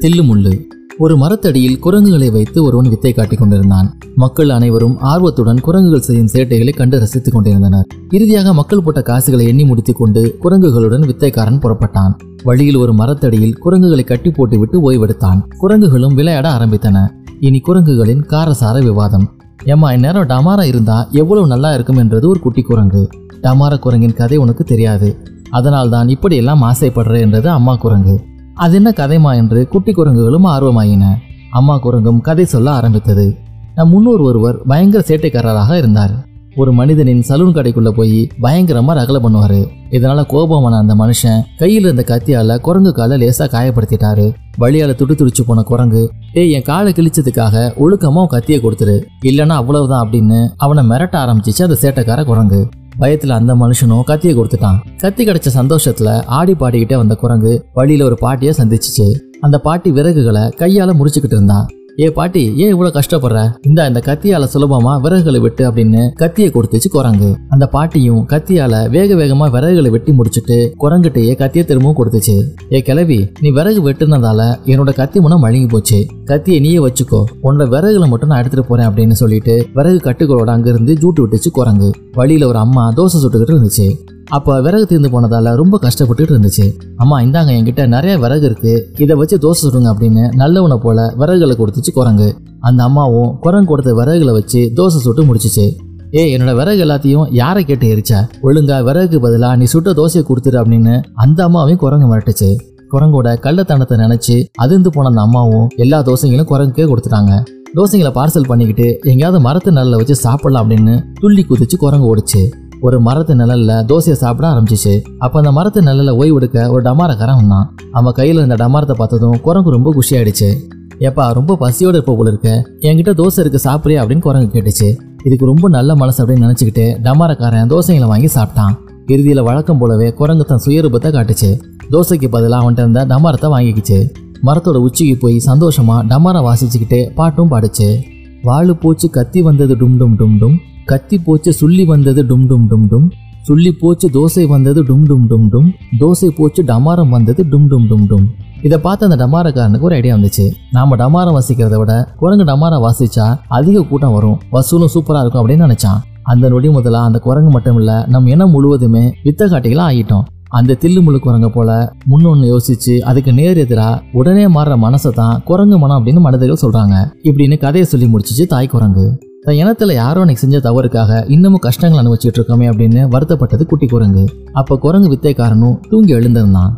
தில்லுமுள்ளு ஒரு மரத்தடியில் குரங்குகளை வைத்து ஒருவன் வித்தை காட்டிக் கொண்டிருந்தான். மக்கள் அனைவரும் ஆர்வத்துடன் குரங்குகள் செய்யும் சேட்டைகளை கண்டு ரசித்துக் கொண்டிருந்தனர். இறுதியாக மக்கள் போட்ட காசுகளை எண்ணி முடித்துக் கொண்டு குரங்குகளுடன் வித்தைக்காரன் புறப்பட்டான். வழியில் ஒரு மரத்தடியில் குரங்குகளை கட்டி போட்டுவிட்டு ஓய்வெடுத்தான். குரங்குகளும் விளையாட ஆரம்பித்தன. இனி குரங்குகளின் காரசார விவாதம். ஏம்மா இந்நேரம் டமாரா இருந்தா எவ்வளவு நல்லா இருக்கும்? என்றது ஒரு குட்டி குரங்கு. டமாரா குரங்கின் கதை உனக்கு தெரியாது. அதனால் தான் இப்படியெல்லாம் ஆசைப்படுற என்றது அம்மா குரங்கு. அது என்ன கதைமா என்று குட்டி குரங்குகளும் ஆர்வமாயின. அம்மா குரங்கும் கதை சொல்ல ஆரம்பித்தது. நம் முன்னோர் ஒருவர் பயங்கர சேட்டைக்காரராக இருந்தார். ஒரு மனிதனின் சலூன் கடைக்குள்ள போய் பயங்கரமா ரகலை பண்ணுவாரு. இதனால கோபமான அந்த மனுஷன் கையில் இருந்த கத்தியால குரங்கு காலை லேசா காயப்படுத்திட்டாரு. வழியால துடி துடிச்சு போன குரங்கு டேய் என் காலை கிழிச்சதுக்காக ஒழுக்கமா உன் கத்தியை கொடுத்துரு. இல்லைன்னா அவ்வளவுதான் அப்படின்னு அவனை மிரட்ட ஆரம்பிச்சிச்சு அந்த சேட்டைக்கார குரங்கு. பயத்துல அந்த மனுஷனும் கத்தியை கொடுத்துட்டான். கத்தி கிடைச்ச சந்தோஷத்துல ஆடி பாடிக்கிட்டே வந்த குரங்கு வழியில ஒரு பாட்டிய சந்திச்சிச்சு. அந்த பாட்டி விறகுகளை கையால முடிச்சுக்கிட்டு இருந்தான். ஏ பாட்டி ஏன் இவ்வளவு கஷ்டப்படுற? இந்த இந்த கத்தியால சுலபமா விறகுகளை வெட்டு அப்படின்னு கத்தியை கொடுத்துச்சு குரங்கு அந்த பாட்டியும் கத்தியால வேக வேகமா விறகுகளை வெட்டி முடிச்சுட்டு குரங்குட்டையே கத்தியை திரும்பவும் கொடுத்துச்சு. ஏ கிளவி நீ விறகு வெட்டுனதால என்னோட கத்தி முனம் மழுங்கி போச்சு. கத்தியை நீயே வச்சுக்கோ. உன்னோட விறகுகளை மட்டும் நான் எடுத்துட்டு போறேன் அப்படின்னு சொல்லிட்டு விறகு கட்டுகளோட அங்கிருந்து ஜூட்டு விட்டுச்சு குரங்கு. வழியில ஒரு அம்மா தோசை சுட்டுக்கிட்டு இருந்துச்சு. அப்போ விறகு தீர்ந்து போனதால ரொம்ப கஷ்டப்பட்டுட்டு இருந்துச்சு. அம்மா இந்தாங்க என்கிட்ட நிறைய விறகு இருக்கு. இதை வச்சு தோசை சுடுங்க அப்படின்னு நல்லவனை போல விறகுகளை கொடுத்துச்சு குரங்கு. அந்த அம்மாவும் குரங்கு கொடுத்த விறகுகளை வச்சு தோசை சுட்டு முடிச்சிச்சு. ஏ என்னோட விறகு எல்லாத்தையும் யாரை கேட்டு எரிச்சா? ஒழுங்கா விறகுக்கு பதிலா நீ சுட்ட தோசையை கொடுத்துரு அப்படின்னு அந்த அம்மாவையும் குரங்கு மிரட்டுச்சு. குரங்கோட கள்ளத்தனத்தை நினைச்சு அதிர்ந்து போன அந்த அம்மாவும் எல்லா தோசைகளும் குரங்குக்கே கொடுத்துட்டாங்க. தோசைகளை பார்சல் பண்ணிக்கிட்டு எங்கேயாவது மரத்து நல்ல வச்சு சாப்பிடலாம் அப்படின்னு துள்ளி குதிச்சு குரங்கு ஓடிச்சு. ஒரு மரத்து நிழல்ல தோசையை சாப்பிட ஆரம்பிச்சிச்சு. அப்போ அந்த மரத்து நிழல்ல ஓய்வெடுக்க ஒரு டமாரக்காரன் வந்தான். அவன் கையில் இருந்த டமாரத்தை பார்த்ததும் குரங்கு ரொம்ப குஷி ஆயிடுச்சு ஏப்பா ரொம்ப பசியோட இருப்ப போல இருக்க. என்கிட்ட தோசை இருக்கு சாப்பிட்றியா அப்படின்னு குரங்கு கேட்டுச்சு. இதுக்கு ரொம்ப நல்ல மனசு அப்படின்னு நினச்சிக்கிட்டு டமாரக்காரன் தோசைகளை வாங்கி சாப்பிட்டான். இறுதியில் வழக்கம் போலவே குரங்கு தன் சுயரூபத்தை காட்டுச்சு. தோசைக்கு பதிலாக அவன்கிட்ட இருந்த டமாரத்தை வாங்கிக்கிச்சு. மரத்தோட உச்சிக்கு போய் சந்தோஷமாக டமாரம் வாசிச்சுக்கிட்டு பாட்டும் பாடுச்சு. வாழு போச்சு கத்தி வந்தது டும் டும் டும் டும். கத்தி போச்சு சுள்ளி வந்தது டும் டும் டும் டும். சுள்ளி போச்சு தோசை வந்தது டும் டும் டும் டும். தோசை போச்சு டமாரம் வந்தது டும் டும் டும் டும். இதை பார்த்து அந்த டமாரக்காரனுக்கு ஒரு ஐடியா வந்துச்சு. நாம டமாரம் வாசிக்கிறத விட குரங்கு டமாரம் வாசிச்சா அதிக கூட்டம் வரும். வசூலும் சூப்பரா இருக்கும் அப்படின்னு நினைச்சான். அந்த நொடி முதலா அந்த குரங்கு மட்டும் இல்ல நம் இனம் முழுவதுமே வித்த காட்டிகளா ஆகிட்டோம். அந்த தில்லு முள்ளு குரங்க போல முன்னொன்னு யோசிச்சு அதுக்கு நேர் எதிரா உடனே மாறுற மனசை தான் குரங்கு மனம் அப்படின்னு மனிதர்கள் சொல்றாங்க. இப்படின்னு கதையை சொல்லி முடிச்சிச்சு தாய் குரங்கு. தன் இனத்துல யாரோ அன்னைக்கு செஞ்ச தவறுக்காக இன்னமும் கஷ்டங்கள் அனுபவிச்சுட்டு இருக்கோமே அப்படின்னு வருத்தப்பட்டது குட்டி குரங்கு. அப்ப குரங்கு வித்தைக்காரனும் தூங்கி எழுந்திருந்தான்.